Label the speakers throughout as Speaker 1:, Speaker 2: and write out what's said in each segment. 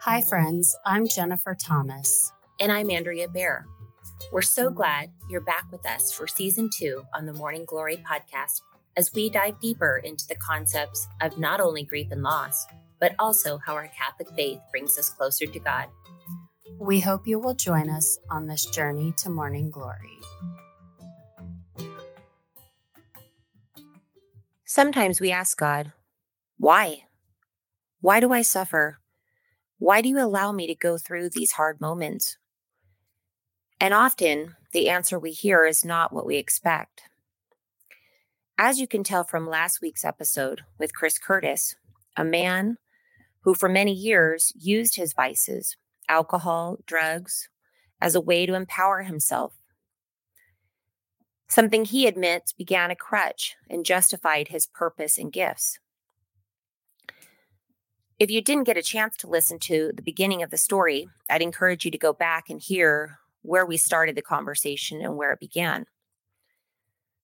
Speaker 1: Hi, friends. I'm Jennifer Thomas.
Speaker 2: And I'm Andrea Bear. We're so glad you're back with us for season two on the Mourning Glory podcast as we dive deeper into the concepts of not only grief and loss, but also how our Catholic faith brings us closer to God.
Speaker 1: We hope you will join us on this journey to morning glory.
Speaker 2: Sometimes we ask God, why? Why do I suffer? Why do you allow me to go through these hard moments? And often the answer we hear is not what we expect. As you can tell from last week's episode with Chris Curtis, a man who for many years used his vices, alcohol, drugs, as a way to empower himself. Something he admits began a crutch and justified his purpose and gifts. If you didn't get a chance to listen to the beginning of the story, I'd encourage you to go back and hear where we started the conversation and where it began.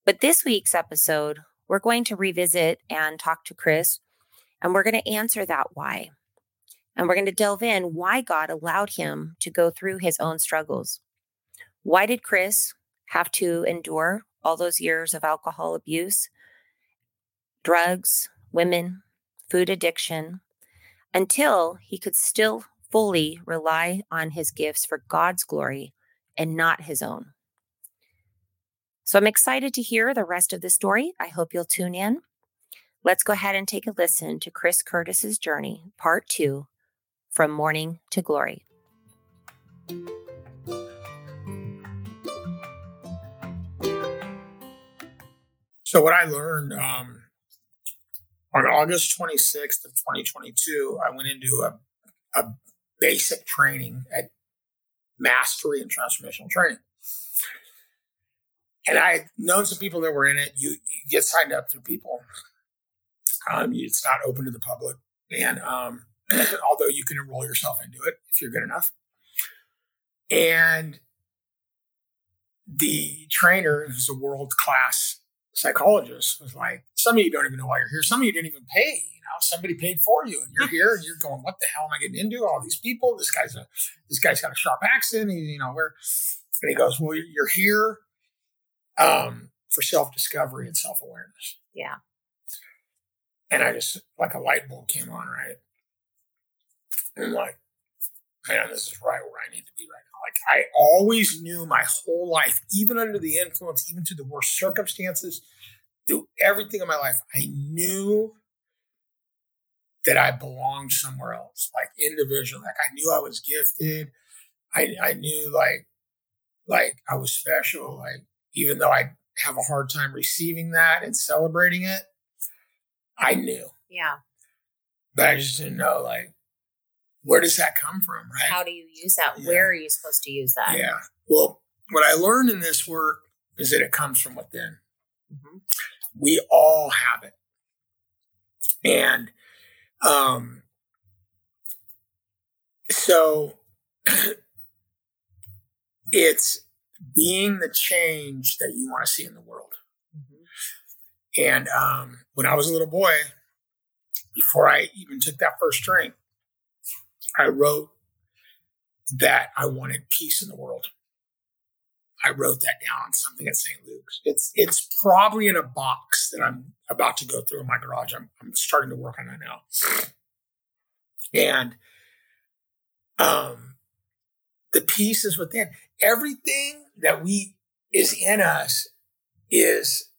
Speaker 2: But this week's episode, we're going to revisit and talk to Chris, and we're going to answer that why. And we're going to delve in why God allowed him to go through his own struggles. Why did Chris have to endure all those years of alcohol abuse, drugs, women, food addiction, until he could still fully rely on his gifts for God's glory and not his own. So I'm excited to hear the rest of the story. I hope you'll tune in. Let's go ahead and take a listen to Chris Curtis's journey, part two, from mourning to glory.
Speaker 3: So what I learned um, on August 26th of 2022, I went into a, a basic training at Mastery and Transformational Training. And I had known some people that were in it. You, you get signed up through people. Um, it's not open to the public. And um, although you can enroll yourself into it if you're good enough. And the trainer, who's a world class psychologist, was like, Some of you don't even know why you're here. Some of you didn't even pay. You know, somebody paid for you, and you're here, and you're going, What the hell am I getting into? All these people. This guy's a this guy's got a sharp accent. He, you know, where and he goes, Well, you're here um, for self discovery and self awareness.
Speaker 2: Yeah.
Speaker 3: And I just like a light bulb came on, right? And like, man, this is right where I need to be right now. Like I always knew my whole life, even under the influence, even to the worst circumstances, through everything in my life, I knew that I belonged somewhere else, like individually. Like I knew I was gifted. I I knew like like I was special. Like even though I have a hard time receiving that and celebrating it, I knew.
Speaker 2: Yeah.
Speaker 3: But I just didn't know like where does that come from, right?
Speaker 2: How do you use that?
Speaker 3: Yeah.
Speaker 2: Where are you supposed to use that?
Speaker 3: Yeah. Well, what I learned in this work is that it comes from within.
Speaker 2: Mhm.
Speaker 3: We all have it. And um so it's being the change that you want to see in the world.
Speaker 2: Mhm.
Speaker 3: And um, when I was a little boy, before I even took that first drink, I wrote that I wanted peace in the world. I wrote that down on something at St. Luke's. It's it's probably in a box that I'm about to go through in my garage. I'm, I'm starting to work on that now. And um, the peace is within. Everything that we is in us is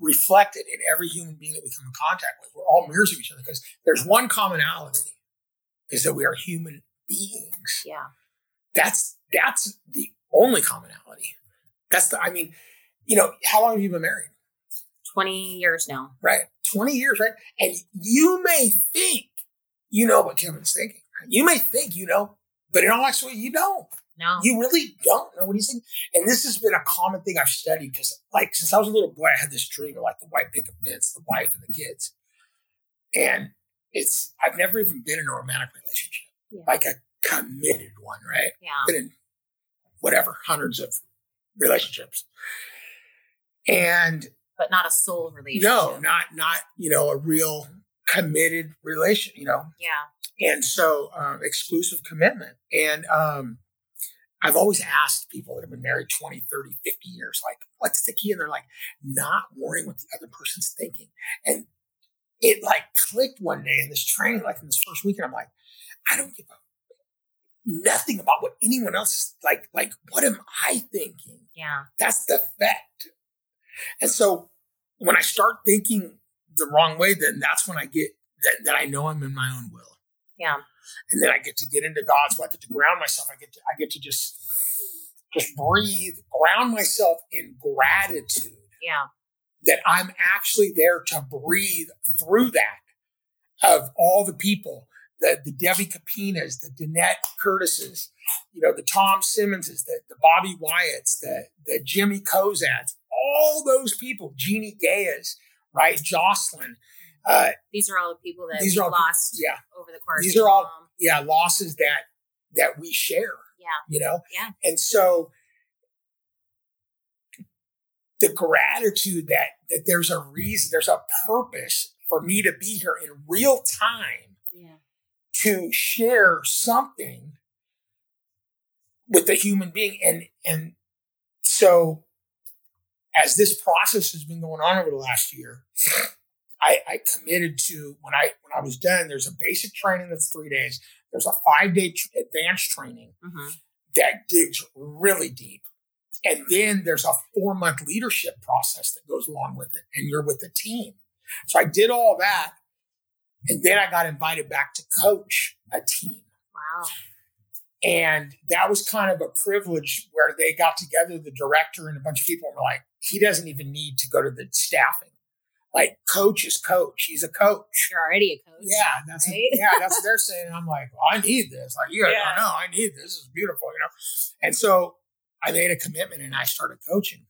Speaker 3: reflected in every human being that we come in contact with. We're all mirrors of each other because there's one commonality is that we are human beings.
Speaker 2: Yeah.
Speaker 3: That's that's the only commonality. That's the I mean, you know, how long have you been married?
Speaker 2: 20 years now.
Speaker 3: Right. 20 years, right? And you may think you know what Kevin's thinking. Right? You may think you know, but in all actuality, you don't.
Speaker 2: No.
Speaker 3: You really don't know what he's thinking. And this has been a common thing I've studied because, like, since I was a little boy, I had this dream of like the white picket fence, the wife, and the kids. And it's, I've never even been in a romantic relationship,
Speaker 2: Yeah.
Speaker 3: like a committed one, right?
Speaker 2: yeah.
Speaker 3: Been in whatever, hundreds of relationships. And
Speaker 2: But not a soul relationship.
Speaker 3: no, not, not, you know, a real committed relation, you know?
Speaker 4: Yeah.
Speaker 3: And so um, exclusive commitment. And um, I've always asked people that have been married 20, 30, 50 years, like, what's the key? And they're like, not worrying what the other person's thinking. And it like clicked one day in this training, like in this first weekend. I'm like, I don't give a nothing about what anyone else is like. Like, what am I thinking?
Speaker 4: Yeah.
Speaker 3: That's the fact. And so when I start thinking the wrong way, then that's when I get that, that I know I'm in my own will.
Speaker 4: Yeah.
Speaker 3: And then I get to get into God's will. I get to ground myself. I get to I get to just just breathe, ground myself in gratitude
Speaker 4: Yeah.
Speaker 3: that I'm actually there to breathe through that of all the people, the, the Debbie Capinas, the Danette Curtises, you know, the Tom Simmonses, the, the Bobby Wyatts, the, the Jimmy Kozats, all those people, Jeannie Gayas, right? Jocelyn. Uh,
Speaker 4: These are all the people that
Speaker 3: These
Speaker 4: we
Speaker 3: are all-
Speaker 4: lost
Speaker 3: yeah,
Speaker 4: over the course.
Speaker 3: These are all-
Speaker 4: um,
Speaker 3: yeah, losses that that we share.
Speaker 4: Yeah.
Speaker 3: You know?
Speaker 4: Yeah.
Speaker 3: And so the gratitude that that there's a reason, there's a purpose for me to be here in real time. To share something with the human being. And and so as this process has been going on over the last year I, I committed to when i when i was done there's a basic training that's three days. There's a five day tr- advanced training
Speaker 4: hmm
Speaker 3: that digs really deep. And then there's a four month leadership process that goes along with it and you're with the team. So i did all that and then i got invited back to coach a team
Speaker 4: Wow.
Speaker 3: and that was kind of a privilege where they got together, the director and a bunch of people, were like, he doesn't even need to go to the staffing. Like, coach is coach. He's a coach.
Speaker 4: You're already a coach.
Speaker 3: Yeah, that's
Speaker 4: Right?
Speaker 3: yeah, that's what they're saying. And I'm like, well, I need this. Like, you
Speaker 4: Yeah.
Speaker 3: know, I need this. This is beautiful, you know. And so I made a commitment and I started coaching.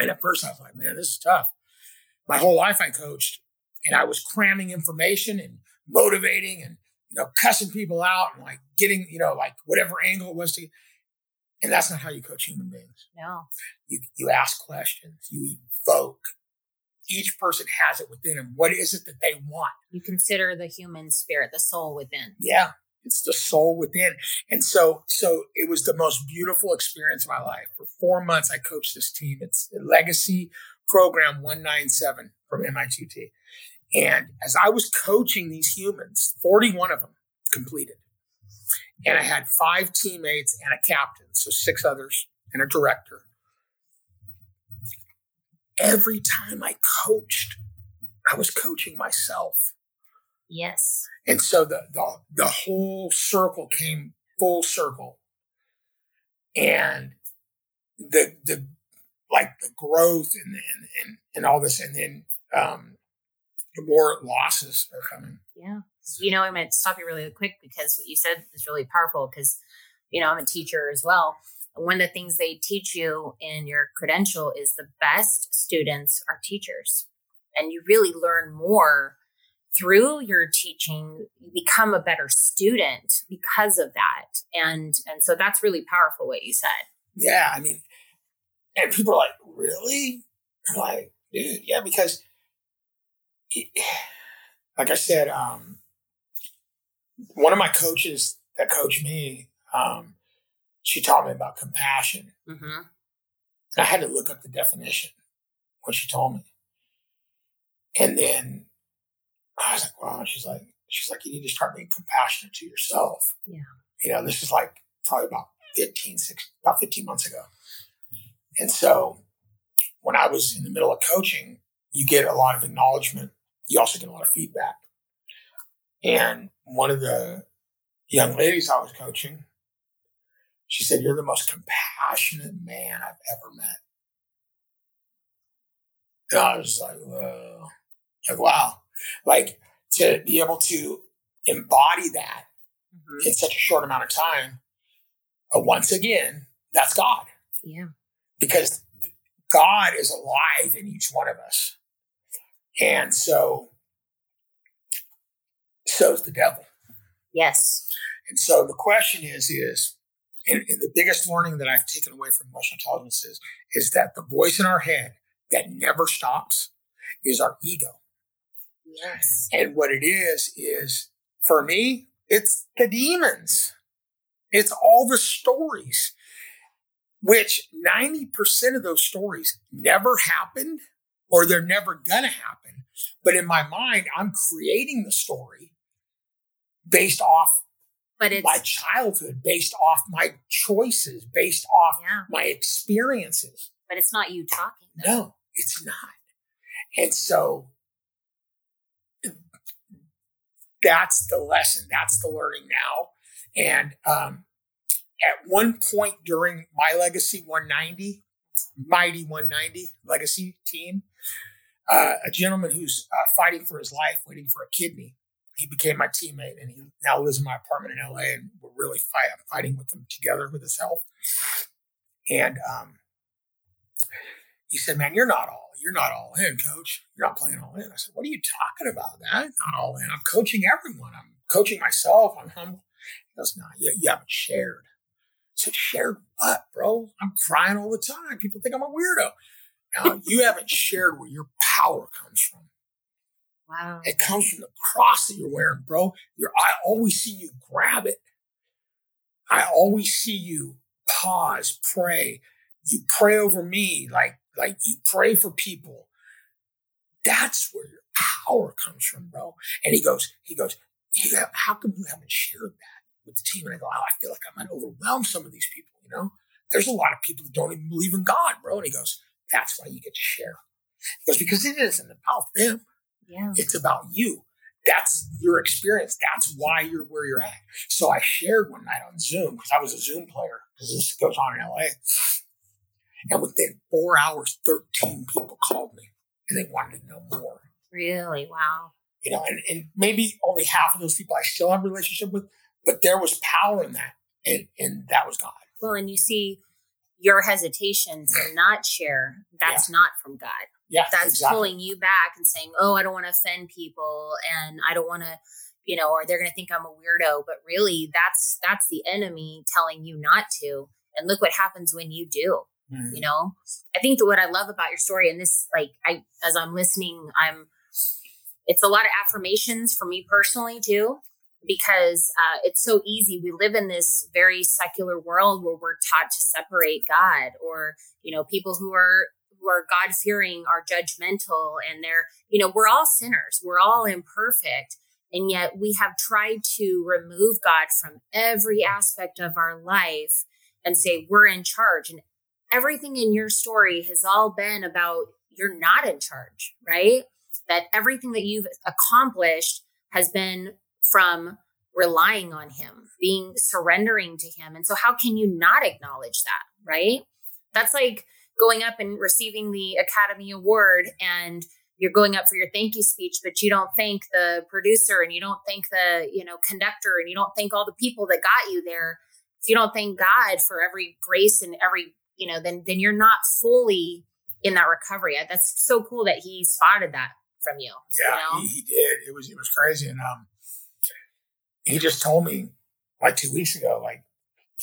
Speaker 3: And at first I was like, man, this is tough. My whole life I coached and I was cramming information and motivating and you know, cussing people out and like getting, you know, like whatever angle it was to and that's not how you coach human beings.
Speaker 4: No.
Speaker 3: You you ask questions, you evoke. Each person has it within them. What is it that they want?
Speaker 4: You consider the human spirit, the soul within.
Speaker 3: Yeah, it's the soul within. And so, so it was the most beautiful experience of my life. For four months, I coached this team. It's a legacy program 197 from MITT. And as I was coaching these humans, 41 of them completed. And I had five teammates and a captain, so six others and a director. Every time I coached, I was coaching myself.
Speaker 4: Yes.
Speaker 3: And so the, the the whole circle came full circle. And the the like the growth and and and, and all this and then um more losses are coming.
Speaker 4: Yeah. You know, I'm going to stop you really quick because what you said is really powerful because, you know, I'm a teacher as well. And one of the things they teach you in your credential is the best students are teachers. And you really learn more through your teaching. You become a better student because of that. And and so that's really powerful what you said.
Speaker 3: Yeah, I mean, and people are like, really? I'm like, dude, yeah, because, like I said, um, one of my coaches that coached me, um, she taught me about compassion,
Speaker 4: Mm-hmm.
Speaker 3: and I had to look up the definition when she told me, and then I was like, wow. She's like, she's like, you need to start being compassionate to yourself.
Speaker 4: Yeah.
Speaker 3: You know, this is like probably about 15, six, about 15 months ago. And so when I was in the middle of coaching, you get a lot of acknowledgement. You also get a lot of feedback. And one of the young ladies I was coaching, she said, You're the most compassionate man I've ever met. And I was like, Whoa. Like, wow. Like to be able to embody that
Speaker 4: Mm-hmm.
Speaker 3: in such a short amount of time. But once again, that's God
Speaker 4: Yeah.
Speaker 3: because God is alive in each one of us. And so, so's the devil.
Speaker 4: Yes.
Speaker 3: And so the question is, is, and, and the biggest learning that I've taken away from emotional intelligence is, is that the voice in our head that never stops is our ego.
Speaker 2: Yes.
Speaker 3: And what it is, is for me, it's the demons. It's all the stories, which 90% of those stories never happened or they're never going to happen. But in my mind, I'm creating the story based off
Speaker 2: but it's
Speaker 3: my childhood, based off my choices, based off
Speaker 2: yeah,
Speaker 3: my experiences.
Speaker 2: but it's not you talking. though.
Speaker 3: No, it's not. And so that's the lesson. That's the learning now. And um, at one point during my Legacy 190, Mighty 190 Legacy team, uh, a gentleman who's uh, fighting for his life, waiting for a kidney, he became my teammate and he now lives in my apartment in LA and we're really fight, fighting with him together with his health. And um, he said, man, you're not all, you're not all in, coach. You're not playing all in. I said, what are you talking about? That not all in. I'm coaching everyone. I'm coaching myself. I'm humble. He goes, no, you, you haven't shared. I said, shared what, bro? I'm crying all the time. People think I'm a weirdo. Now, you haven't shared where your power comes from.
Speaker 2: Wow.
Speaker 3: It comes from the cross that you're wearing, bro. You're, I always see you grab it. I always see you pause, pray. You pray over me, like like you pray for people. That's where your power comes from, bro. And he goes, he goes, "Yeah, how come you haven't shared that with the team? And I go, oh, I feel like I might overwhelm some of these people. You know, there's a lot of people that don't even believe in God, bro. And he goes, that's why you get to share. Goes, because it isn't about them.
Speaker 2: Yeah.
Speaker 3: It's about you. That's your experience. That's why you're where you're at. So I shared one night on Zoom because I was a Zoom player because this goes on in LA. And within four hours, 13 people called me and they wanted to know more.
Speaker 2: Really? Wow.
Speaker 3: You know, and, and maybe only half of those people I still have a relationship with, but there was power in that. And and that was God.
Speaker 2: Well, and you see your hesitation to not share, that's not from God.
Speaker 3: Yeah.
Speaker 2: That's
Speaker 3: exactly.
Speaker 2: pulling you back and saying, oh, I don't want to offend people and I don't want to, you know, or they're going to think I'm a weirdo. But really, that's that's the enemy telling you not to. And look what happens when you do.
Speaker 3: Mhm.
Speaker 2: you know i think that what i love about your story and this like i as i'm listening i'm it's a lot of affirmations for me personally too because uh, it's so easy. We live in this very secular world where we're taught to separate god or you know people who are who are god fearing are judgmental and they're you know we're all sinners. We're all imperfect. And yet we have tried to remove god from every aspect of our life and say we're in charge. And everything in your story has all been about you're not in charge, right? That everything that you've accomplished has been from relying on him, being surrendering to him. And so how can you not acknowledge that, right? That's like going up and receiving the Academy Award and you're going up for your thank you speech, but you don't thank the producer and you don't thank the, you know, conductor and you don't thank all the people that got you there. If you don't thank God for every grace and every you know, then then you're not fully in that recovery. That's so cool that he spotted that from you.
Speaker 3: Yeah,
Speaker 2: you know?
Speaker 3: he, he did. It was it was crazy, and um, he just told me like two weeks ago, like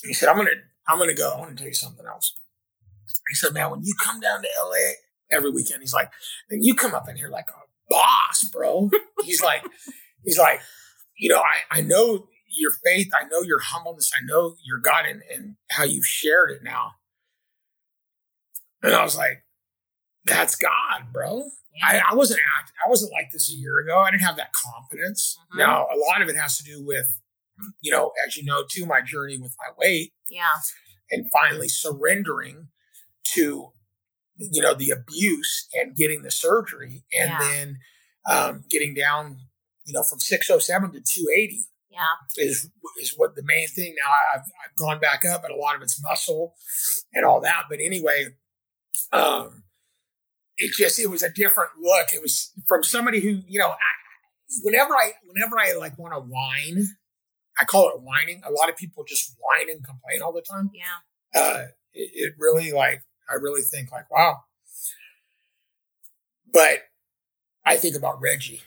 Speaker 3: he said, "I'm gonna I'm gonna go. I want to tell you something else." He said, "Man, when you come down to LA every weekend, he's like, then you come up in here like a boss, bro." he's like, he's like, you know, I I know your faith, I know your humbleness, I know your God, and and how you've shared it now. And I was like, "That's God, bro." I, I wasn't act. I wasn't like this a year ago. I didn't have that confidence.
Speaker 2: Mhm.
Speaker 3: Now, a lot of it has to do with, you know, as you know, too, my journey with my weight
Speaker 2: yeah.
Speaker 3: and finally surrendering to, you know, the abuse and getting the surgery, and
Speaker 2: Yeah.
Speaker 3: then um, getting down, you know, from six oh seven to two eighty
Speaker 2: Yeah.
Speaker 3: is is what the main thing. Now I've I've gone back up, but a lot of it's muscle and all that. But anyway, um, it just it was a different look. It was from somebody who you know, I, whenever I whenever I like want to whine, I call it whining. A lot of people just whine and complain all the time.
Speaker 2: Yeah.
Speaker 3: Uh, it, it really like I really think like wow. But I think about Reggie.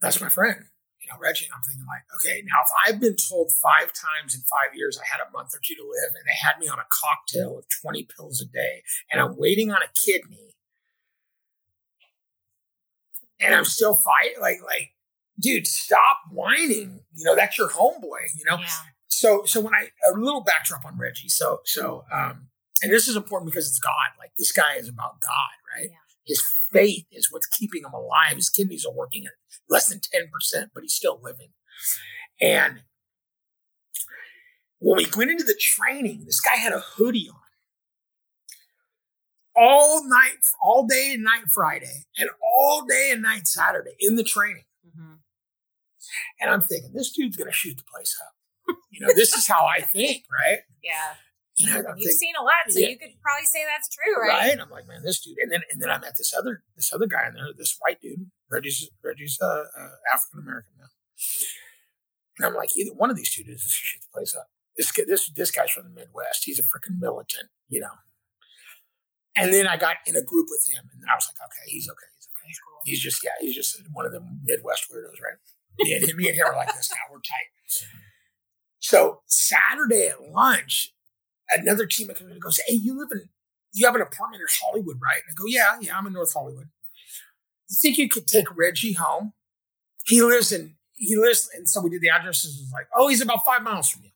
Speaker 3: That's my friend you know, Reggie, and I'm thinking like, okay, now if I've been told five times in five years I had a month or two to live, and they had me on a cocktail of 20 pills a day, and I'm waiting on a kidney, and I'm still fighting. Like, like, dude, stop whining. You know, that's your homeboy. You know.
Speaker 2: Yeah.
Speaker 3: So, so when I a little backdrop on Reggie. So, so, um, and this is important because it's God. Like this guy is about God, right?
Speaker 2: Yeah.
Speaker 3: His faith is what's keeping him alive. His kidneys are working at less than ten percent, but he's still living. And when we went into the training, this guy had a hoodie on all night, all day and night Friday, and all day and night Saturday in the training.
Speaker 2: Mm-hmm.
Speaker 3: And I'm thinking, this dude's going to shoot the place up. You know, this is how I think, right?
Speaker 2: Yeah.
Speaker 3: You know, thinking,
Speaker 2: seen a lot, so
Speaker 3: Yeah.
Speaker 2: you could probably say that's true,
Speaker 3: right?
Speaker 2: right?
Speaker 3: I'm like, man, this dude. And then, and then I met this other, this other guy in there, this white dude. Reggie's, Reggie's uh, uh, African American now. And I'm like, either one of these two dudes is gonna shoot the place up. This guy, this this guy's from the Midwest. He's a freaking militant, you know. And then I got in a group with him, and I was like, okay, he's okay, he's okay.
Speaker 2: Cool.
Speaker 3: He's just yeah, he's just one of the Midwest weirdos, right? Me and him, me and him are like this now. We're tight. So Saturday at lunch, another team comes in and goes, "Hey, you live in you have an apartment in Hollywood, right?" And I go, "Yeah, yeah, I'm in North Hollywood. You think you could take Reggie home? He lives in he lives, and so we did the addresses. It was like, oh, he's about five miles from you.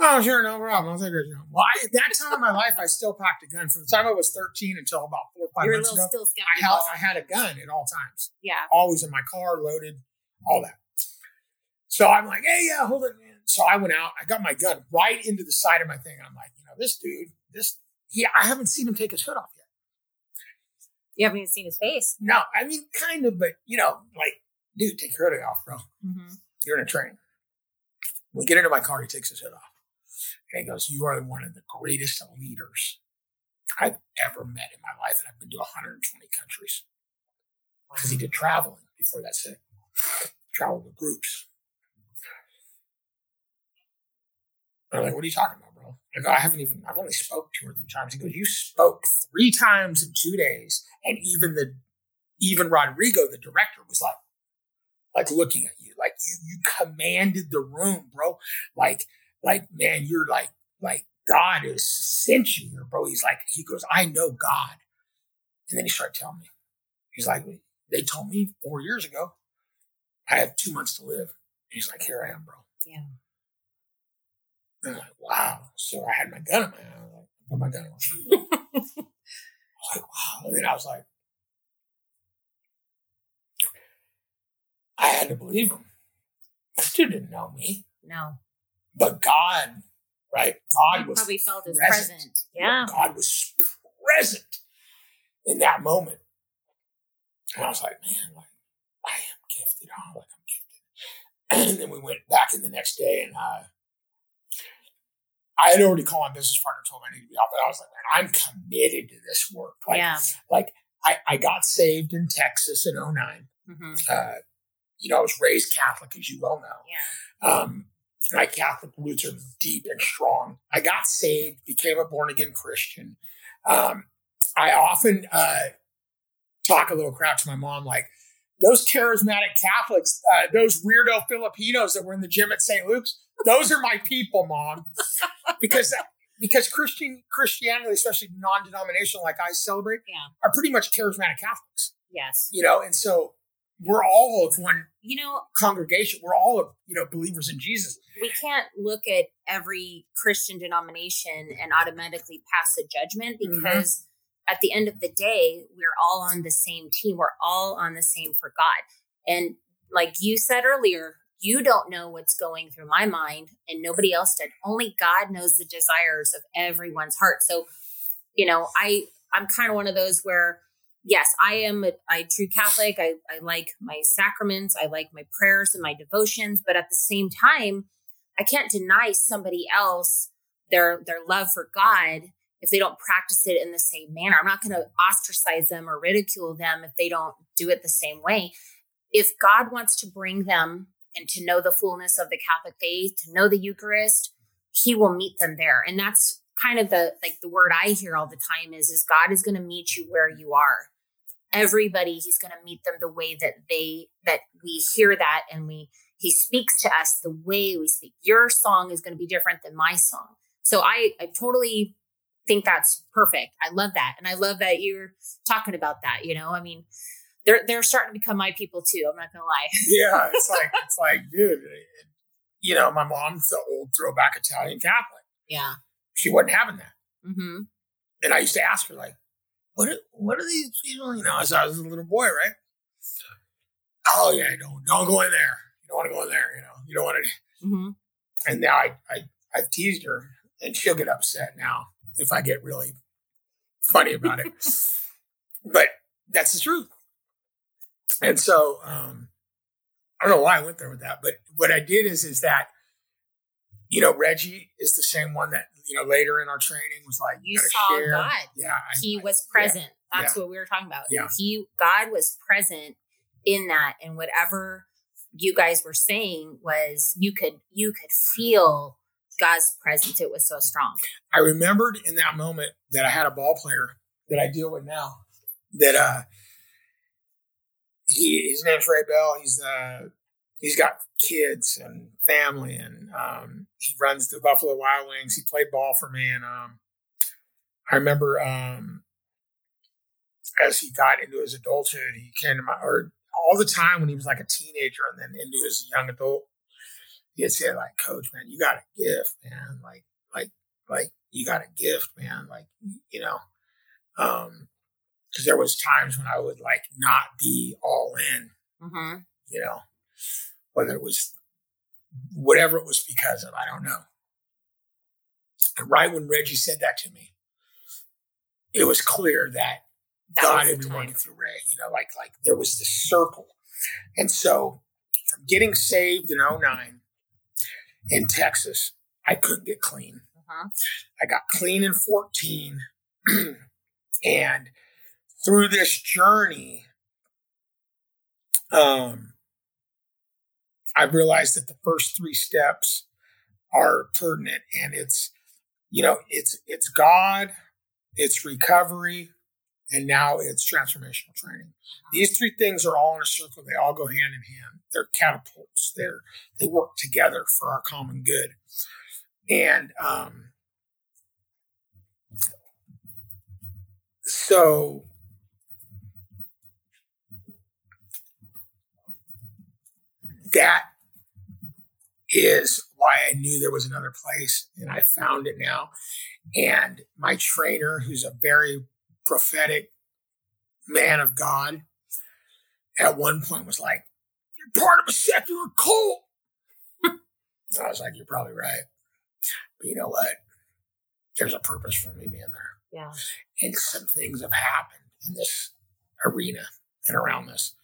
Speaker 3: Oh, sure, no problem. I'll take home. Well, I, at that time in my life, I still packed a gun. From the time I was 13 until about four or five
Speaker 2: You're a
Speaker 3: months
Speaker 2: little
Speaker 3: ago,
Speaker 2: still
Speaker 3: I had, I had a gun at all times
Speaker 2: yeah.
Speaker 3: always in my car, loaded, all that. So I'm like, hey, yeah, hold it, man. So I went out, I got my gun right into the side of my thing. I'm like, you know, this dude, this, he, I haven't seen him take his hood off yet.
Speaker 2: You haven't even seen his face.
Speaker 3: No, I mean, kind of, but you know, like, dude, take your hood off, bro.
Speaker 2: Mm-hmm.
Speaker 3: You're in a train. We get into my car, he takes his hood off. And he goes, You are one of the greatest leaders I've ever met in my life. And I've been to 120 countries. Because he did traveling before that's it. Traveled with groups. I'm like, what are you talking about, bro? I go, I haven't even, I've only spoke two or three times. He goes, you spoke three times in two days. And even the, even Rodrigo, the director, was like, like looking at you, like you, you commanded the room, bro. Like, like, man, you're like, like God has sent you here, bro. He's like, he goes, I know God. And then he started telling me, he's like, they told me four years ago, I have two months to live. He's like, here I am, bro.
Speaker 2: Yeah.
Speaker 3: And I'm like, wow. So I had my gun in my hand. I was like, put my gun on. I was like, wow. And then I was like, I had to believe him. This dude didn't know me,
Speaker 2: No.
Speaker 3: But God, right? God
Speaker 2: You
Speaker 3: was
Speaker 2: probably felt his
Speaker 3: present.
Speaker 2: present. Yeah.
Speaker 3: God was present in that moment. And I was like, man, like, I am gifted. Oh, like I'm gifted. And then we went back in the next day and I I had already called my business partner, told him I need to be off. But I was like, man, I'm committed to this work. Like,
Speaker 2: yeah.
Speaker 3: like I, I got saved in Texas in 09.
Speaker 2: Mm-hmm.
Speaker 3: Uh, you know, I was raised Catholic, as you well know.
Speaker 2: Yeah.
Speaker 3: Um, my Catholic roots are deep and strong. I got saved, became a born again Christian. Um, I often uh, talk a little crap to my mom, like those charismatic Catholics, uh, those weirdo Filipinos that were in the gym at St. Luke's. Those are my people, mom, because because Christian Christianity, especially non-denominational, like I celebrate,
Speaker 2: Yeah.
Speaker 3: are pretty much charismatic Catholics.
Speaker 2: Yes.
Speaker 3: You know, and so we're all of one
Speaker 2: You know,
Speaker 3: congregation. We're all of you know believers in Jesus.
Speaker 2: we can't look at every Christian denomination and automatically pass a judgment
Speaker 3: Mhm.
Speaker 2: because at the end of the day, we're all on the same team. We're all on the same for God. And like you said earlier, you don't know what's going through my mind and nobody else did. Only God knows the desires of everyone's heart. So, you know, I I'm kind of one of those where yes, I am a, a true Catholic. I, I like my sacraments. I like my prayers and my devotions. But at the same time, I can't deny somebody else their their love for God if they don't practice it in the same manner. I'm not going to ostracize them or ridicule them if they don't do it the same way. If God wants to bring them and to know the fullness of the Catholic faith, to know the Eucharist, He will meet them there, and that's kind of the like the word I hear all the time is is God is going to meet you where you are. Everybody, He's going to meet them the way that they that we hear that and we He speaks to us the way we speak. Your song is going to be different than my song. So I I totally think that's perfect. I love that. And I love that you're talking about that, you know? I mean, they're they're starting to become my people too. I'm not gonna lie.
Speaker 3: yeah, it's like it's like, dude, you know, my mom's the old throwback Italian Catholic.
Speaker 2: Yeah.
Speaker 3: She wasn't having that.
Speaker 2: Mm-hmm.
Speaker 3: And I used to ask her, like, what are, what are these people, you know, I was a little boy, right? Oh yeah, don't don't go in there. You don't want to go in there, you know. You don't want to
Speaker 2: Mm-hmm.
Speaker 3: and now I, I I've teased her and she'll get upset now if I get really funny about it. but that's the truth. And so um I don't know why I went there with that, but what I did is is that you know Reggie is the same one that you know later in our training was like
Speaker 2: You
Speaker 3: gotta
Speaker 2: saw
Speaker 3: share.
Speaker 2: God.
Speaker 3: Yeah, I-
Speaker 2: He
Speaker 3: I-
Speaker 2: was present. That's
Speaker 3: yeah.
Speaker 2: what we were talking about.
Speaker 3: Yeah.
Speaker 2: He God was present in that, and whatever you guys were saying was you could you could feel God's presence. It was so strong.
Speaker 3: I remembered in that moment that I had a ball player that I deal with now. That uh, he his name's Ray Bell. He's uh, he's got kids and family, and um, he runs the Buffalo Wild Wings. He played ball for me, and um, I remember um, as he got into his adulthood, he came to my or all the time when he was like a teenager and then into his young adult. He'd say like, "Coach, man, you got a gift, man. Like, like, like you got a gift, man. Like, you know." Um, because there was times when I would like not be all in,
Speaker 2: Mm-hmm.
Speaker 3: you know, whether it was whatever it was because of, I don't know. And right when Reggie said that to me, it was clear that
Speaker 2: That
Speaker 3: God had been working through Ray, you know, like like there was this circle. And so from getting saved in 09 in Texas, I couldn't get clean.
Speaker 2: Uh-huh.
Speaker 3: I got clean in 14. and through this journey, um, I realized that the first three steps are pertinent and it's, you know, it's it's God, it's recovery, and now it's transformational training. These three things are all in a circle. They all go hand in hand. They're catapults. They're they work together for our common good. And um, so that is why I knew there was another place, and I found it now. And my trainer, who's a very prophetic man of God, at one point was like, You're part of a secular cult. I was like, You're probably right. But you know what? There's a purpose for me being there.
Speaker 2: Yeah.
Speaker 3: And some things have happened in this arena and around this.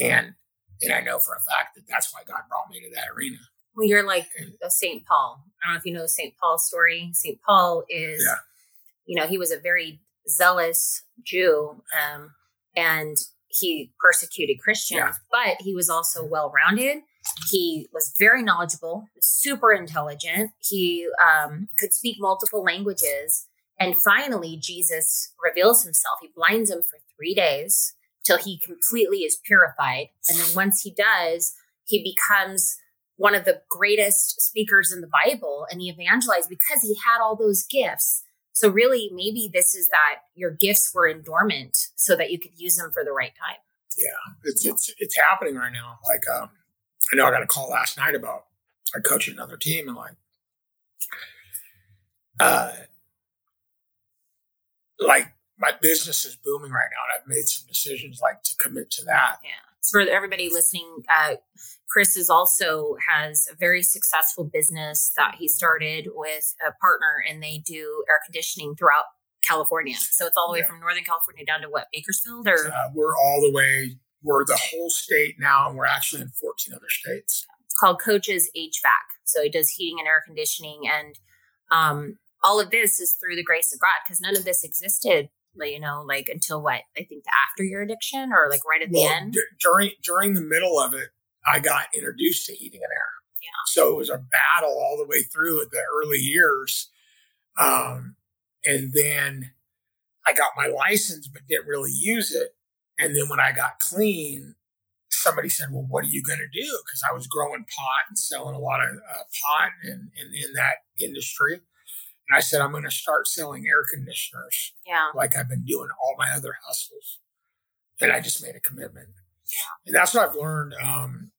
Speaker 3: And and I know for a fact that that's why God brought me to that arena.
Speaker 2: Well, you're like a St. Paul. I don't know if you know St. Paul's story. St. Paul is,
Speaker 3: Yeah.
Speaker 2: you know, he was a very zealous Jew um, and he persecuted Christians,
Speaker 3: Yeah.
Speaker 2: but he was also well rounded. He was very knowledgeable, super intelligent. He um, could speak multiple languages. And finally, Jesus reveals himself. He blinds him for three days till he completely is purified. And then once he does, he becomes one of the greatest speakers in the Bible and he evangelized because he had all those gifts. So really maybe this is that your gifts were in dormant so that you could use them for the right time.
Speaker 3: Yeah, it's it's it's happening right now. Like um I know I got a call last night about I coach another team and like uh like my business is booming right now and I've made some decisions like to commit to that.
Speaker 2: Yeah. So for everybody listening, uh, Chris is also has a very successful business that he started with a partner and they do air conditioning throughout California. So it's all the way
Speaker 3: Yeah.
Speaker 2: from Northern California down to what, Bakersfield or
Speaker 3: Uh, we're all the way we're the whole state now and we're actually in 14 other states.
Speaker 2: it's called Coaches HVAC. So he does heating and air conditioning, and um, all of this is through the grace of God because none of this existed, you know, like until what I think after your addiction or like right at the end.
Speaker 3: d- during during the middle of it, I got introduced to heating and air.
Speaker 2: Yeah.
Speaker 3: So it was a battle all the way through at the early years. Um, and then I got my license, but didn't really use it. And then when I got clean, somebody said, "Well, what are you going to do?" Because I was growing pot and selling a lot of uh, pot in, in in that industry. And I said, "I'm going to start selling air conditioners."
Speaker 2: Yeah,
Speaker 3: like I've been doing all my other hustles. and I just made a commitment.
Speaker 2: Yeah.
Speaker 3: And that's what I've learned. Um,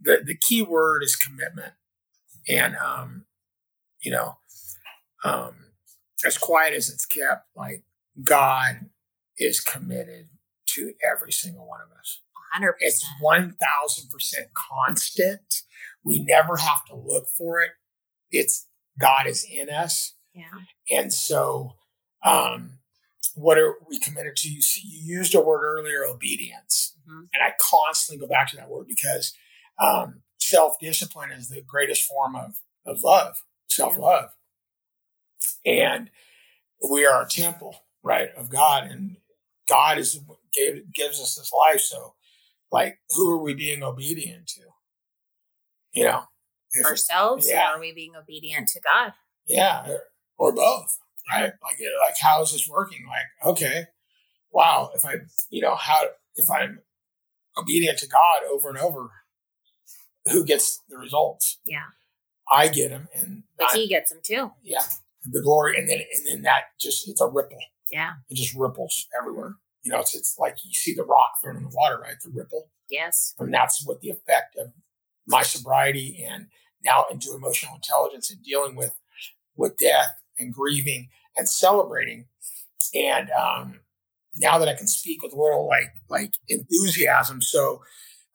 Speaker 3: the the key word is commitment, and um, you know, um, as quiet as it's kept, like God is committed to every single one of us.
Speaker 2: 100%.
Speaker 3: It's one thousand percent constant. We never have to look for it. It's God is in us,
Speaker 2: yeah.
Speaker 3: and so um, what are we committed to? You, see, you used a word earlier, obedience,
Speaker 2: Mhm.
Speaker 3: and I constantly go back to that word because um, self discipline is the greatest form of of love, self love, and we are a temple, right, of God, and God is gave, gives us this life. So, like, who are we being obedient to? You know,
Speaker 2: Ourselves,
Speaker 3: yeah.
Speaker 2: or are we being obedient to God?
Speaker 3: yeah, or, or both, right? Like, like how is this working? Like, okay, wow, if I, you know, how if I'm obedient to God over and over, who gets the results?
Speaker 2: Yeah.
Speaker 3: I get them, and
Speaker 2: But
Speaker 3: I-
Speaker 2: He gets them too.
Speaker 3: yeah, the glory, and then and then that just it's a ripple.
Speaker 2: Yeah.
Speaker 3: It just ripples everywhere. You know, it's it's like you see the rock thrown in the water, right? The ripple,
Speaker 2: Yes.
Speaker 3: and that's what the effect of my sobriety and now into emotional intelligence and dealing with with death and grieving and celebrating. And um, now that I can speak with a little like like enthusiasm, so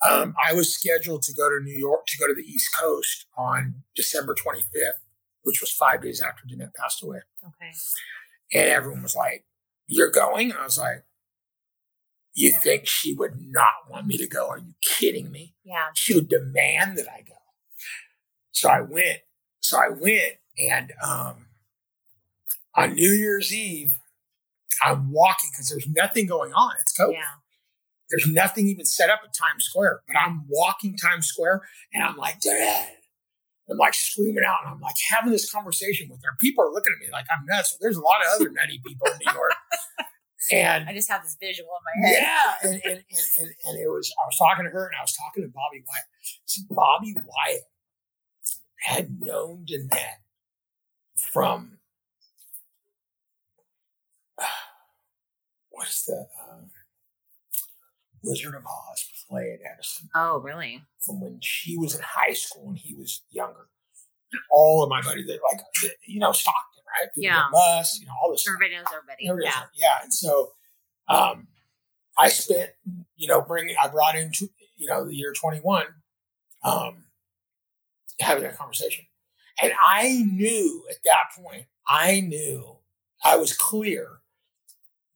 Speaker 3: um, I was scheduled to go to New York to go to the East Coast on December 25th, which was five days after Jeanette passed away.
Speaker 2: Okay.
Speaker 3: And everyone was like, You're going? And I was like, You think she would not want me to go? Are you kidding me?
Speaker 2: Yeah.
Speaker 3: She would demand that I go. So I went. So I went, and um, on New Year's Eve, I'm walking because there's nothing going on. It's COVID.
Speaker 2: Yeah.
Speaker 3: There's nothing even set up at Times Square, but I'm walking Times Square and I'm like, Dad. I'm like screaming out and I'm like having this conversation with her. People are looking at me like I'm nuts. There's a lot of other nutty people in New York. And
Speaker 2: I just have this visual in my head.
Speaker 3: yeah, and, and, and, and, and it was, I was talking to her and I was talking to Bobby Wyatt. See, Bobby Wyatt had known Danette from, what is the um, Wizard of Oz play at Edison
Speaker 2: Oh, really?
Speaker 3: from when she was in high school and he was younger. And all of my buddies, they're like, you know, Stockton, right? People
Speaker 2: Yeah.
Speaker 3: bus, you know, all this stuff.
Speaker 2: Everybody knows everybody.
Speaker 3: There it is.
Speaker 2: Yeah.
Speaker 3: Yeah. And so um, I spent, you know, bringing, I brought into, you know, the year 21, um, having that conversation. And I knew at that point, I knew I was clear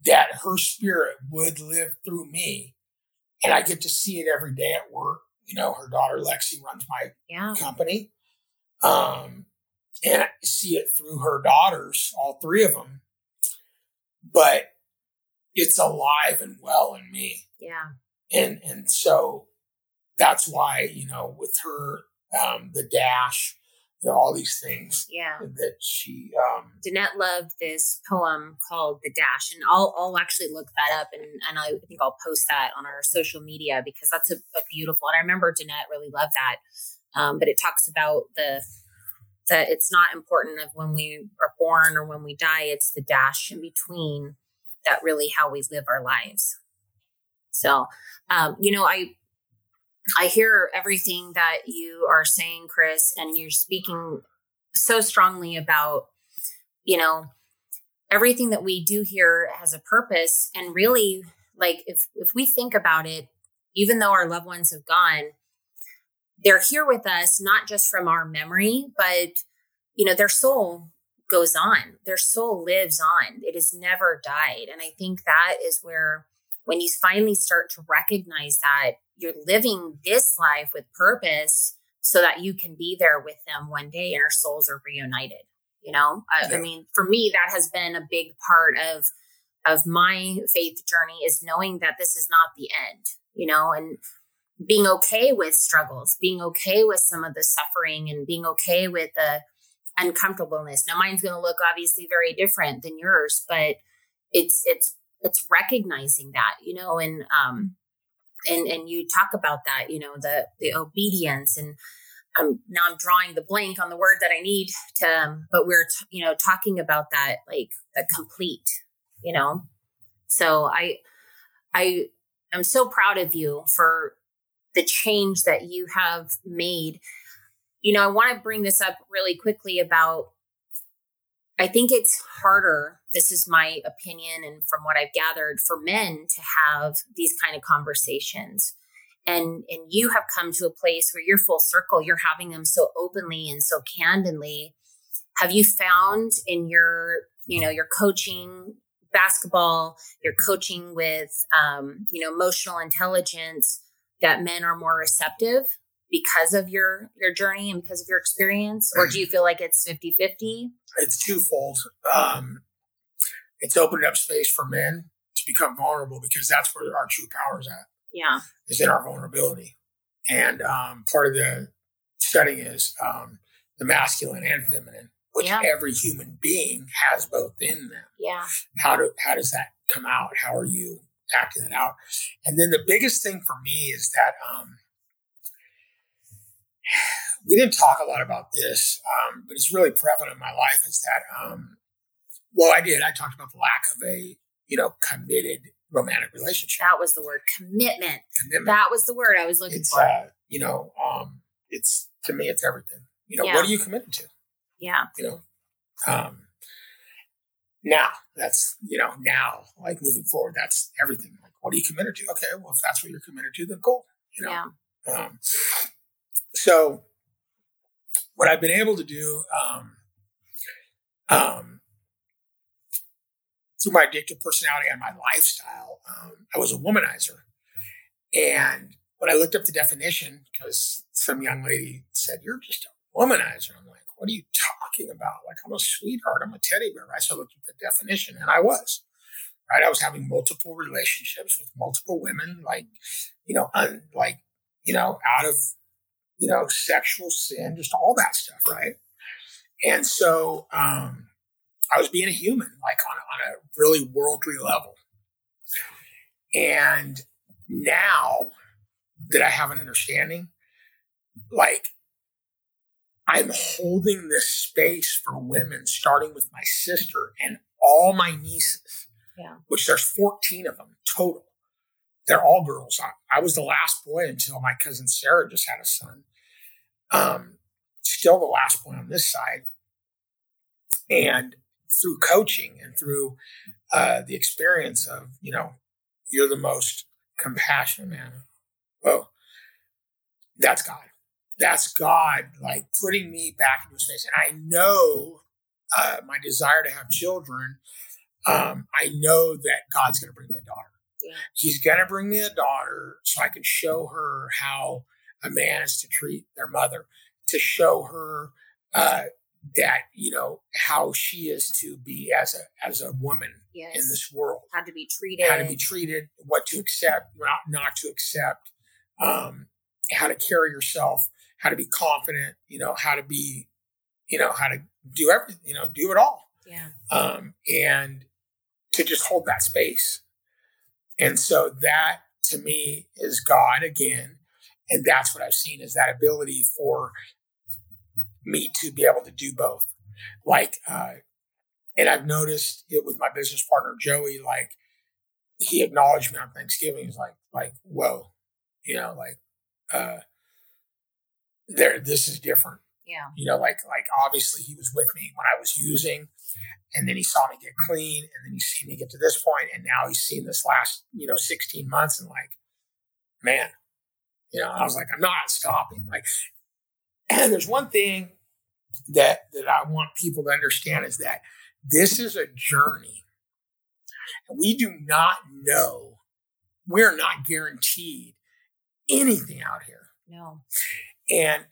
Speaker 3: that her spirit would live through me. And I get to see it every day at work. You know, her daughter Lexi runs my
Speaker 2: Yeah.
Speaker 3: company. Um, and I see it through her daughters, all three of them. But it's alive and well in me.
Speaker 2: Yeah.
Speaker 3: And and so that's why, you know, with her, um, the dash, you know, all these things
Speaker 2: Yeah.
Speaker 3: that she um
Speaker 2: Danette loved this poem called The Dash, and I'll I'll actually look that up and, and I think I'll post that on our social media because that's a, a beautiful. And I remember Danette really loved that. Um, but it talks about the that it's not important of when we are born or when we die; it's the dash in between that really how we live our lives. So, um, you know, I I hear everything that you are saying, Chris, and you're speaking so strongly about you know everything that we do here has a purpose. And really like if if we think about it even though our loved ones have gone they're here with us not just from our memory but you know their soul goes on. Their soul lives on. It has never died. And i think that is where when you finally start to recognize that you're living this life with purpose so that you can be there with them one day and our souls are reunited you know? I, I mean for me that has been a big part of of my faith journey is knowing that this is not the end you know? And being okay with struggles being okay with some of the suffering and being okay with the uncomfortableness. Now mine's going to look obviously very different than yours but it's it's it's recognizing that you know? And um and and you talk about that you know the the obedience and um now i'm drawing the blank on the word that i need to um, but we're t- you know talking about that like the complete you know so i I am so proud of you for the change that you have made. You know, I want to bring this up really quickly about I think it's harder, this is my opinion and from what I've gathered, for men to have these kind of conversations. And and you have come to a place where you're full circle, you're having them so openly and so candidly. Have you found in your, you know, your coaching basketball, your coaching with um, you know, emotional intelligence, that men are more receptive because of your your journey and because of your experience or do you feel like it's 50-50
Speaker 3: it's twofold um, it's opened up space for men to become vulnerable because that's where our true power is at.
Speaker 2: Yeah.
Speaker 3: Is in our vulnerability. And um, part of the studying is um, the masculine and feminine which
Speaker 2: Yeah.
Speaker 3: every human being has both in them.
Speaker 2: Yeah.
Speaker 3: How do how does that come out? How are you acting it out? And then the biggest thing for me is that um, we didn't talk a lot about this um, but it's really prevalent in my life is that um, well i did. I talked about the lack of a you know committed romantic relationship.
Speaker 2: That was the word commitment.
Speaker 3: Commitment.
Speaker 2: That was the word i was looking
Speaker 3: it's
Speaker 2: for.
Speaker 3: uh, you know um, it's to me it's everything. You know
Speaker 2: Yeah.
Speaker 3: what are you committed to?
Speaker 2: Yeah.
Speaker 3: You know um now that's you know now like moving forward that's everything. Like what are you committed to? Okay well if that's what you're committed to then cool you know?
Speaker 2: Yeah.
Speaker 3: Um so what i've been able to do um um through my addictive personality and my lifestyle um, i was a womanizer. And when i looked up the definition because some young lady said you're just a womanizer. I'm like what are you talking about? Like i'm a sweetheart. I'm a teddy bear. Right? So i looked at the definition and i was right? I was having multiple relationships with multiple women like you know un, like you know out of you know sexual sin just all that stuff right? And so um i was being a human like on, a- on a really worldly level and now that i have an understanding like I'm holding this space for women, starting with my sister and all my nieces,
Speaker 2: Yeah.
Speaker 3: which there's 14 of them total. They're all girls. I, I was the last boy until my cousin Sarah just had a son. Um, still the last boy on this side. And through coaching and through uh, the experience of, you know, you're the most compassionate man. Well, that's God that's God like putting me back into a space. And I know uh, my desire to have children. Um, I know that God's going to bring me a daughter.
Speaker 2: Yeah.
Speaker 3: He's going to bring me a daughter so I can show her how a man is to treat their mother, to show her uh, that you know how she is to be as a as a woman
Speaker 2: yes.
Speaker 3: in this world.
Speaker 2: How to be treated
Speaker 3: how to be treated, what to accept, not not to accept, um, how to carry yourself, how to be confident, you know, how to be, you know, how to do everything, you know, do it all,
Speaker 2: yeah.
Speaker 3: Um, and to just hold that space. And so that to me is God again, and that's what I've seen is that ability for me to be able to do both, like. Uh, and I've noticed it with my business partner Joey. Like he acknowledged me on Thanksgiving. He's like, like, whoa, you know, like, uh, there, this is different.
Speaker 2: yeah
Speaker 3: You know, like, like obviously he was with me when I was using, and then he saw me get clean, and then he's seen me get to this point, and now he's seen this last, you know, 16 months, and like, man, you know, I was like, I'm not stopping. Like, there's one thing that that I want people to understand is that this is a journey. We do not know. We're not guaranteed anything out here.
Speaker 2: no
Speaker 3: And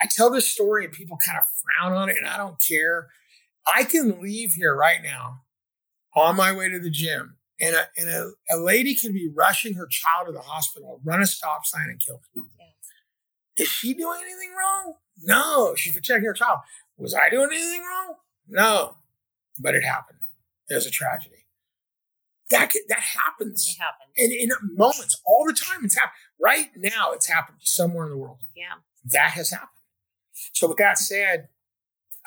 Speaker 3: I tell this story and people kind of frown on it, and I don't care. I can leave here right now on my way to the gym, and a, and a, a lady can be rushing her child to the hospital, run a stop sign, and kill me. Is she doing anything wrong? No, she's protecting her child. Was I doing anything wrong? No, but it happened. There's a tragedy. That could- that happens
Speaker 2: it happens
Speaker 3: and in moments all the time. It's happened right now. It's happened somewhere in the world.
Speaker 2: yeah
Speaker 3: That has happened. So with that said,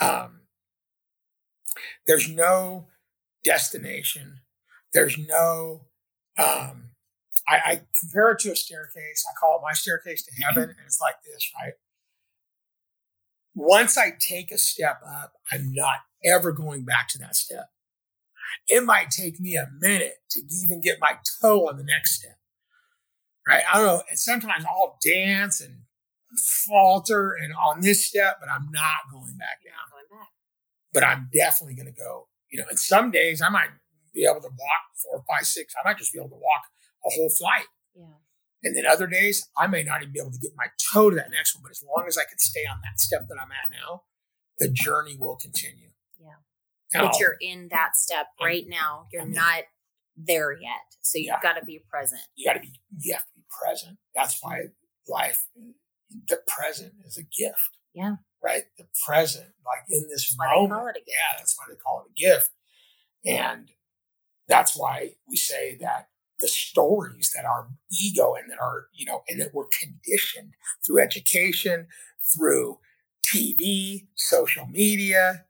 Speaker 3: um, there's no destination. There's no um, I, I compare it to a staircase. I call it my staircase to heaven, and it's like this, right? Once I take a step up, I'm not ever going back to that step. It might take me a minute to even get my toe on the next step. Right? I don't know. And sometimes I'll dance and falter and on this step, but I'm not going back down. Going back. But I'm definitely going to go. You know, and some days I might be able to walk four, five, six. I might just be able to walk a whole flight.
Speaker 2: Yeah.
Speaker 3: And then other days I may not even be able to get my toe to that next one. But as long as I can stay on that step that I'm at now, the journey will continue.
Speaker 2: Yeah. but you're in that step right I'm, now. You're I'm not there yet. So you've yeah. got to be present.
Speaker 3: You got to be, you have to be present. That's why life, the present is a gift.
Speaker 2: Yeah.
Speaker 3: Right? The present, like in this moment. Yeah, that's why they call it a gift. And that's why we say that the stories that our ego and that are, you know, and that we're conditioned through education, through TV, social media.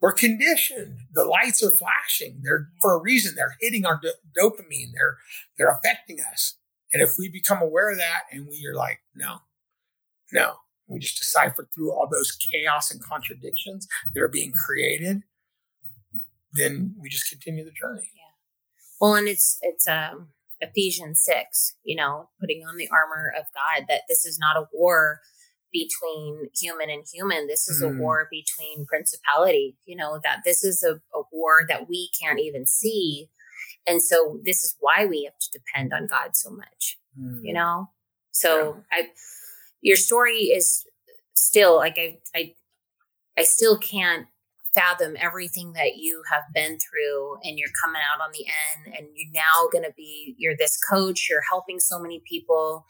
Speaker 3: We're conditioned. The lights are flashing. They're for a reason. They're hitting our do- dopamine. They're they're affecting us. And if we become aware of that and we are like, no, no, we just decipher through all those chaos and contradictions that are being created, then we just continue the journey.
Speaker 2: Yeah. Well, and it's it's um Ephesians six, you know, putting on the armor of God. That this is not a war between human and human. This is mm. a war between principality. You know that this is a, a war that we can't even see, and so this is why we have to depend on God so much. Mm. You know, so yeah. I, your story is still like I I I still can't fathom everything that you have been through and you're coming out on the end and you're now going to be you're this coach you're helping so many people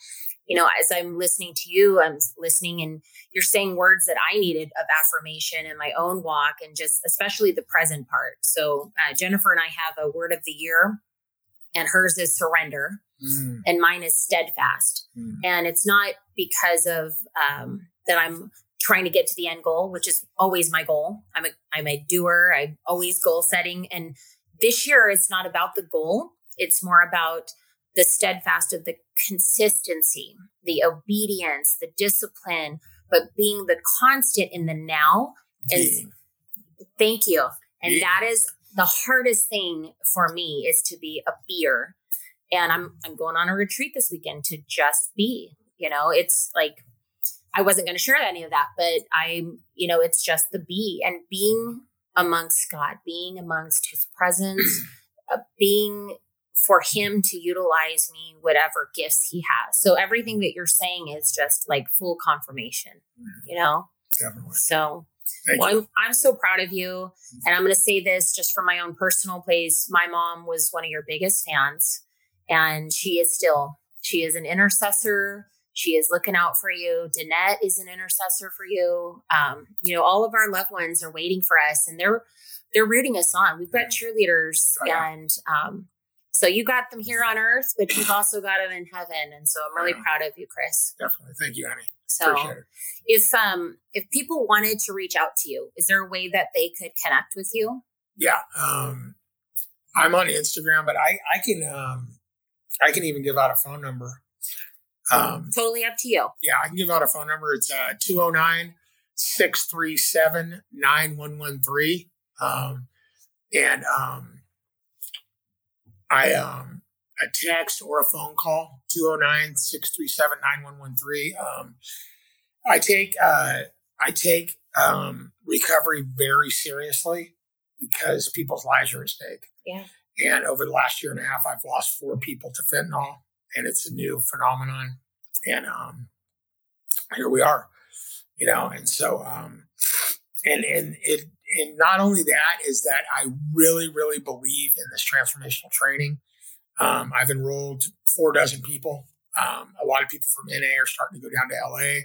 Speaker 2: you know as i'm listening to you i'm listening and you're saying words that i needed of affirmation in my own walk and just especially the present part so uh, jennifer and i have a word of the year and hers is surrender mm. and mine is steadfast mm. and it's not because of um, that i'm trying to get to the end goal, which is always my goal. I'm a I'm a doer. I'm always goal setting. And this year it's not about the goal. It's more about the steadfast of the consistency, the obedience, the discipline, but being the constant in the now. And yeah. thank you. And yeah. that is the hardest thing for me is to be a beer. And I'm I'm going on a retreat this weekend to just be. You know, it's like I wasn't going to share any of that, but I'm, you know, it's just the be and being amongst God, being amongst his presence, uh, being for him to utilize me, whatever gifts he has. So everything that you're saying is just like full confirmation, you know?
Speaker 3: Definitely.
Speaker 2: So well, I'm, I'm so proud of you. And I'm going to say this just from my own personal place. My mom was one of your biggest fans, and she is still. She is an intercessor. She is looking out for you. Danette is an intercessor for you. Um, you know, all of our loved ones are waiting for us and they're they're rooting us on. We've got cheerleaders oh, and um, so you got them here on earth, but you've also got them in heaven. And so I'm really yeah. proud of you, Chris.
Speaker 3: Definitely. Thank you, Annie.
Speaker 2: So if um if people wanted to reach out to you, is there a way that they could connect with you?
Speaker 3: Yeah. Um I'm on Instagram, but I I can um I can even give out a phone number.
Speaker 2: Um, totally up to you.
Speaker 3: Yeah, I can give out a phone number. It's uh, 209 637 9113. Um, and um, I, um, a text or a phone call, 209 637 9113. Um, I take, uh, I take um, recovery very seriously because people's lives are at stake.
Speaker 2: Yeah.
Speaker 3: And over the last year and a half, I've lost four people to fentanyl and it's a new phenomenon. And um, here we are, you know. And so, um, and and it and not only that is that I really really believe in this transformational training. Um, I've enrolled four dozen people. Um, a lot of people from NA are starting to go down to LA.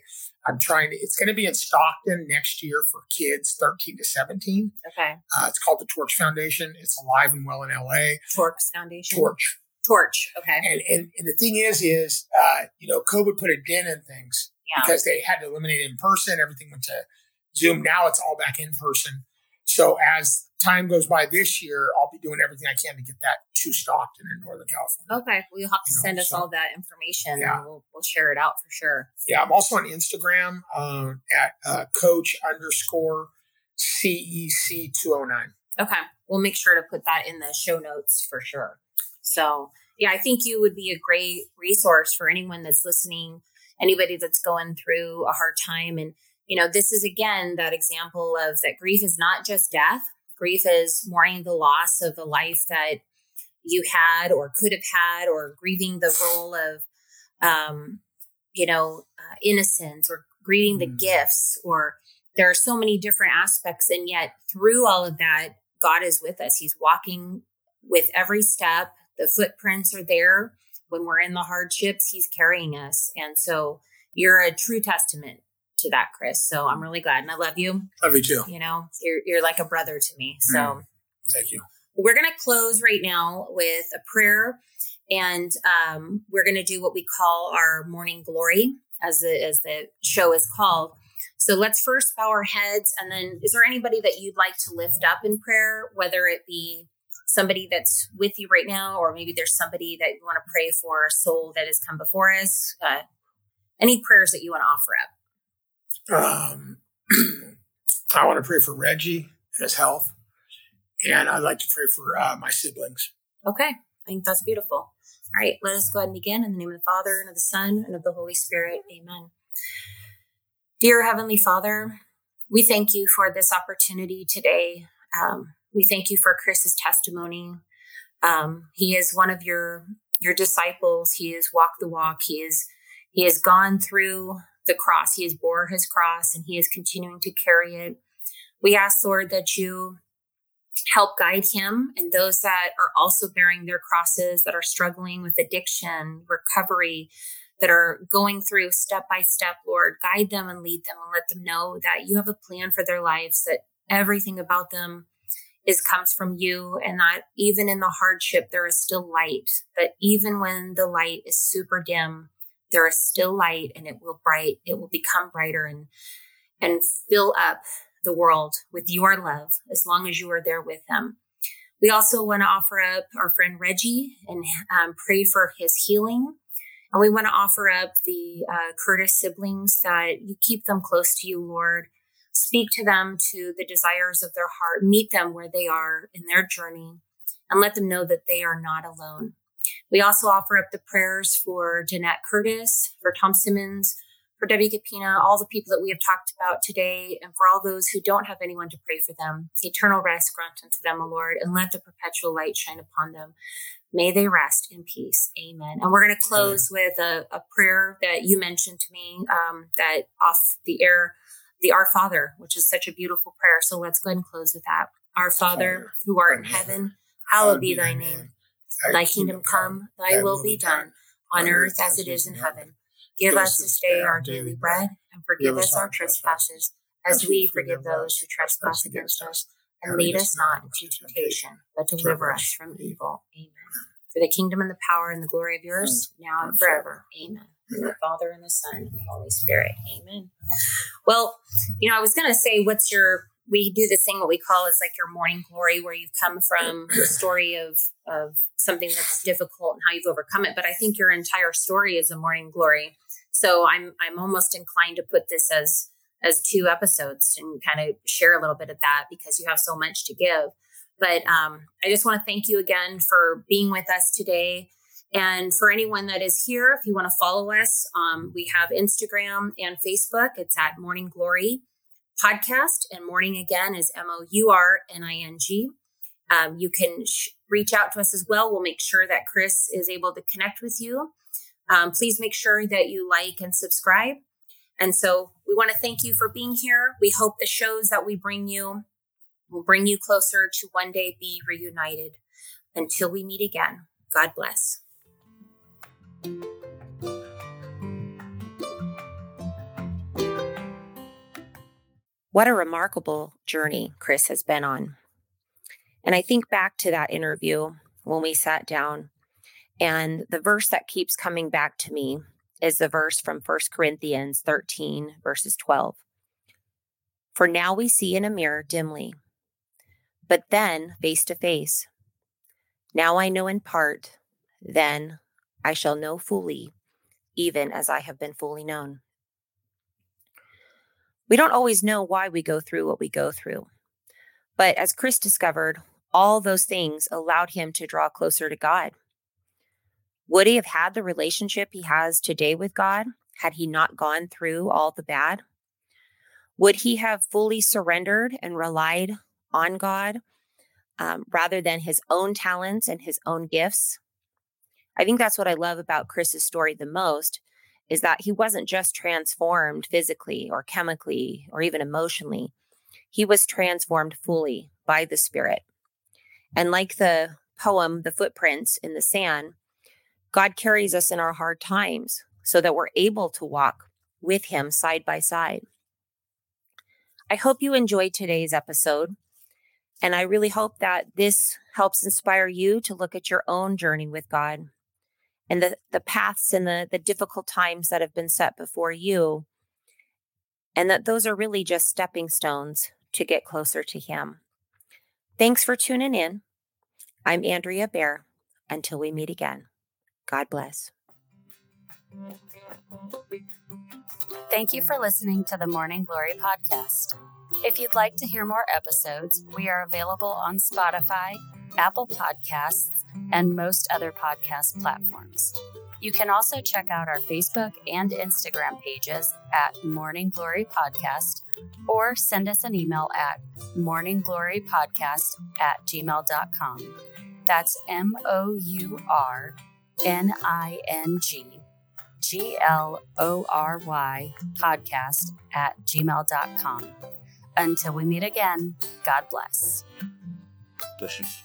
Speaker 3: I'm trying to. It's going to be in Stockton next year for kids 13 to 17.
Speaker 2: Okay.
Speaker 3: Uh, it's called the Torch Foundation. It's alive and well in LA.
Speaker 2: Torch Foundation.
Speaker 3: Torch.
Speaker 2: Torch. Okay.
Speaker 3: And, and, and the thing is, is, uh, you know, COVID put a dent in things yeah. because they had to eliminate in person. Everything went to Zoom. Now it's all back in person. So as time goes by this year, I'll be doing everything I can to get that to Stockton in Northern California.
Speaker 2: Okay, well, you'll have to
Speaker 3: You know,
Speaker 2: send us
Speaker 3: so-
Speaker 2: all that information.
Speaker 3: Yeah.
Speaker 2: and we'll, we'll share it out for sure.
Speaker 3: Yeah, I'm also on Instagram um, at uh, coach underscore CEC 209.
Speaker 2: Okay, we'll make sure to put that in the show notes for sure. So, yeah, I think you would be a great resource for anyone that's listening, anybody that's going through a hard time. And, you know, this is again that example of that grief is not just death, grief is mourning the loss of a life that you had or could have had, or grieving the role of, um, you know, uh, innocence or grieving the
Speaker 3: Mm.
Speaker 2: gifts or there are so many different aspects and yet through all of that god is with us he's walking with every step the footprints are there when we're in the hardships he's carrying us and so you're a true testament to that chris so i'm really glad and i love you
Speaker 3: Love you too.
Speaker 2: you know you're, you're like a brother to me so
Speaker 3: Mm. Thank you.
Speaker 2: we're going to close right now with a prayer and um, we're going to do what we call our mourning glory as the as the show is called so let's first bow our heads and then is there anybody that you'd like to lift up in prayer whether it be somebody that's with you right now or maybe there's somebody that you want to pray for a soul that has come before us uh, any prayers that you want to offer up
Speaker 3: Um, I want to pray for Reggie and his health. And I'd like to pray for uh, my siblings.
Speaker 2: Okay, I think that's beautiful. All right, let us go ahead and begin in the name of the Father and of the Son and of the Holy Spirit. Amen. Dear Heavenly Father, we thank you for this opportunity today. Um, we thank you for Chris's testimony. Um, he is one of your your disciples. He has walked the walk. He is he has gone through the cross. He has bore his cross, and he is continuing to carry it. We ask, Lord, that you help guide him and those that are also bearing their crosses, that are struggling with addiction, recovery, that are going through step by step, Lord, guide them and lead them and let them know that you have a plan for their lives, that everything about them is comes from you and that even in the hardship there is still light that even when the light is super dim there is still light and it will bright it will become brighter and and fill up the world with your love as long as you are there with them. We also want to offer up our friend Reggie and um, pray for his healing. And we want to offer up the uh, Curtis siblings that you keep them close to you, Lord. Speak to them to the desires of their heart, meet them where they are in their journey, and let them know that they are not alone. We also offer up the prayers for Jeanette Curtis, for Tom Simmons, for Debbie Capina, all the people that we have talked about today, and for all those who don't have anyone to pray for them. Eternal rest grant unto them, O Lord, and let the perpetual light shine upon them. May they rest in peace. Amen. And we're going to close with a, a prayer that you mentioned to me um, that off the air, the Our Father, which is such a beautiful prayer. So let's go ahead and close with that. Our Father, who art in heaven, hallowed be thy name. Thy kingdom come, thy will be done, on earth as it is in heaven. Give us this day our daily bread, and forgive us our trespasses, as we forgive those who trespass against us. And lead us not into temptation, but deliver us from evil. Amen. For the kingdom and the power and the glory of yours, mm. now and forever. Amen. The Father and the Son and the Holy Spirit. Amen. Well, you know, I was going to say, what's your we do this thing what we call is like your mourning glory where you've come from the story of of something that's difficult and how you've overcome it but i think your entire story is a mourning glory so i'm i'm almost inclined to put this as as two episodes and kind of share a little bit of that because you have so much to give but um, i just want to thank you again for being with us today and for anyone that is here if you want to follow us um, we have instagram and facebook. It's at mourning glory podcast and mourning again is m-o-u-r-n-i-n-g um, you can sh- reach out to us as well. We'll make sure that chris is able to connect with you. Um, please make sure that you like and subscribe. And so we want to thank you for being here. We hope the shows that we bring you will bring you closer to one day be reunited. Until we meet again god bless
Speaker 4: What a remarkable journey Chris has been on. And I think back to that interview when we sat down, and the verse that keeps coming back to me is the verse from 1 Corinthians 13, verses 12. For now we see in a mirror dimly, but then face to face.
Speaker 2: Now I know in part, then I shall know fully, even as I have been fully known. We don't always know why we go through what we go through. But as Chris discovered, all those things allowed him to draw closer to God. Would he have had the relationship he has today with God had he not gone through all the bad? Would he have fully surrendered and relied on God um, rather than his own talents and his own gifts? I think that's what I love about Chris's story the most is that he wasn't just transformed physically or chemically or even emotionally. He was transformed fully by the Spirit. And like the poem, The Footprints in the Sand, God carries us in our hard times so that we're able to walk with Him side by side. I hope you enjoyed today's episode. And I really hope that this helps inspire you to look at your own journey with God and the, the paths and the, the difficult times that have been set before you. And that those are really just stepping stones to get closer to Him. Thanks for tuning in. I'm Andrea Bear. Until we meet again, God bless.
Speaker 1: Thank you for listening to the Mourning Glory podcast. If you'd like to hear more episodes, we are available on Spotify, Apple Podcasts, and most other podcast platforms. You can also check out our Facebook and Instagram pages at Mourning Glory Podcast or send us an email at mourningglorypodcast at gmail.com. That's M O U R N I N G G L O R Y podcast at gmail.com. Until we meet again, God bless.
Speaker 5: This is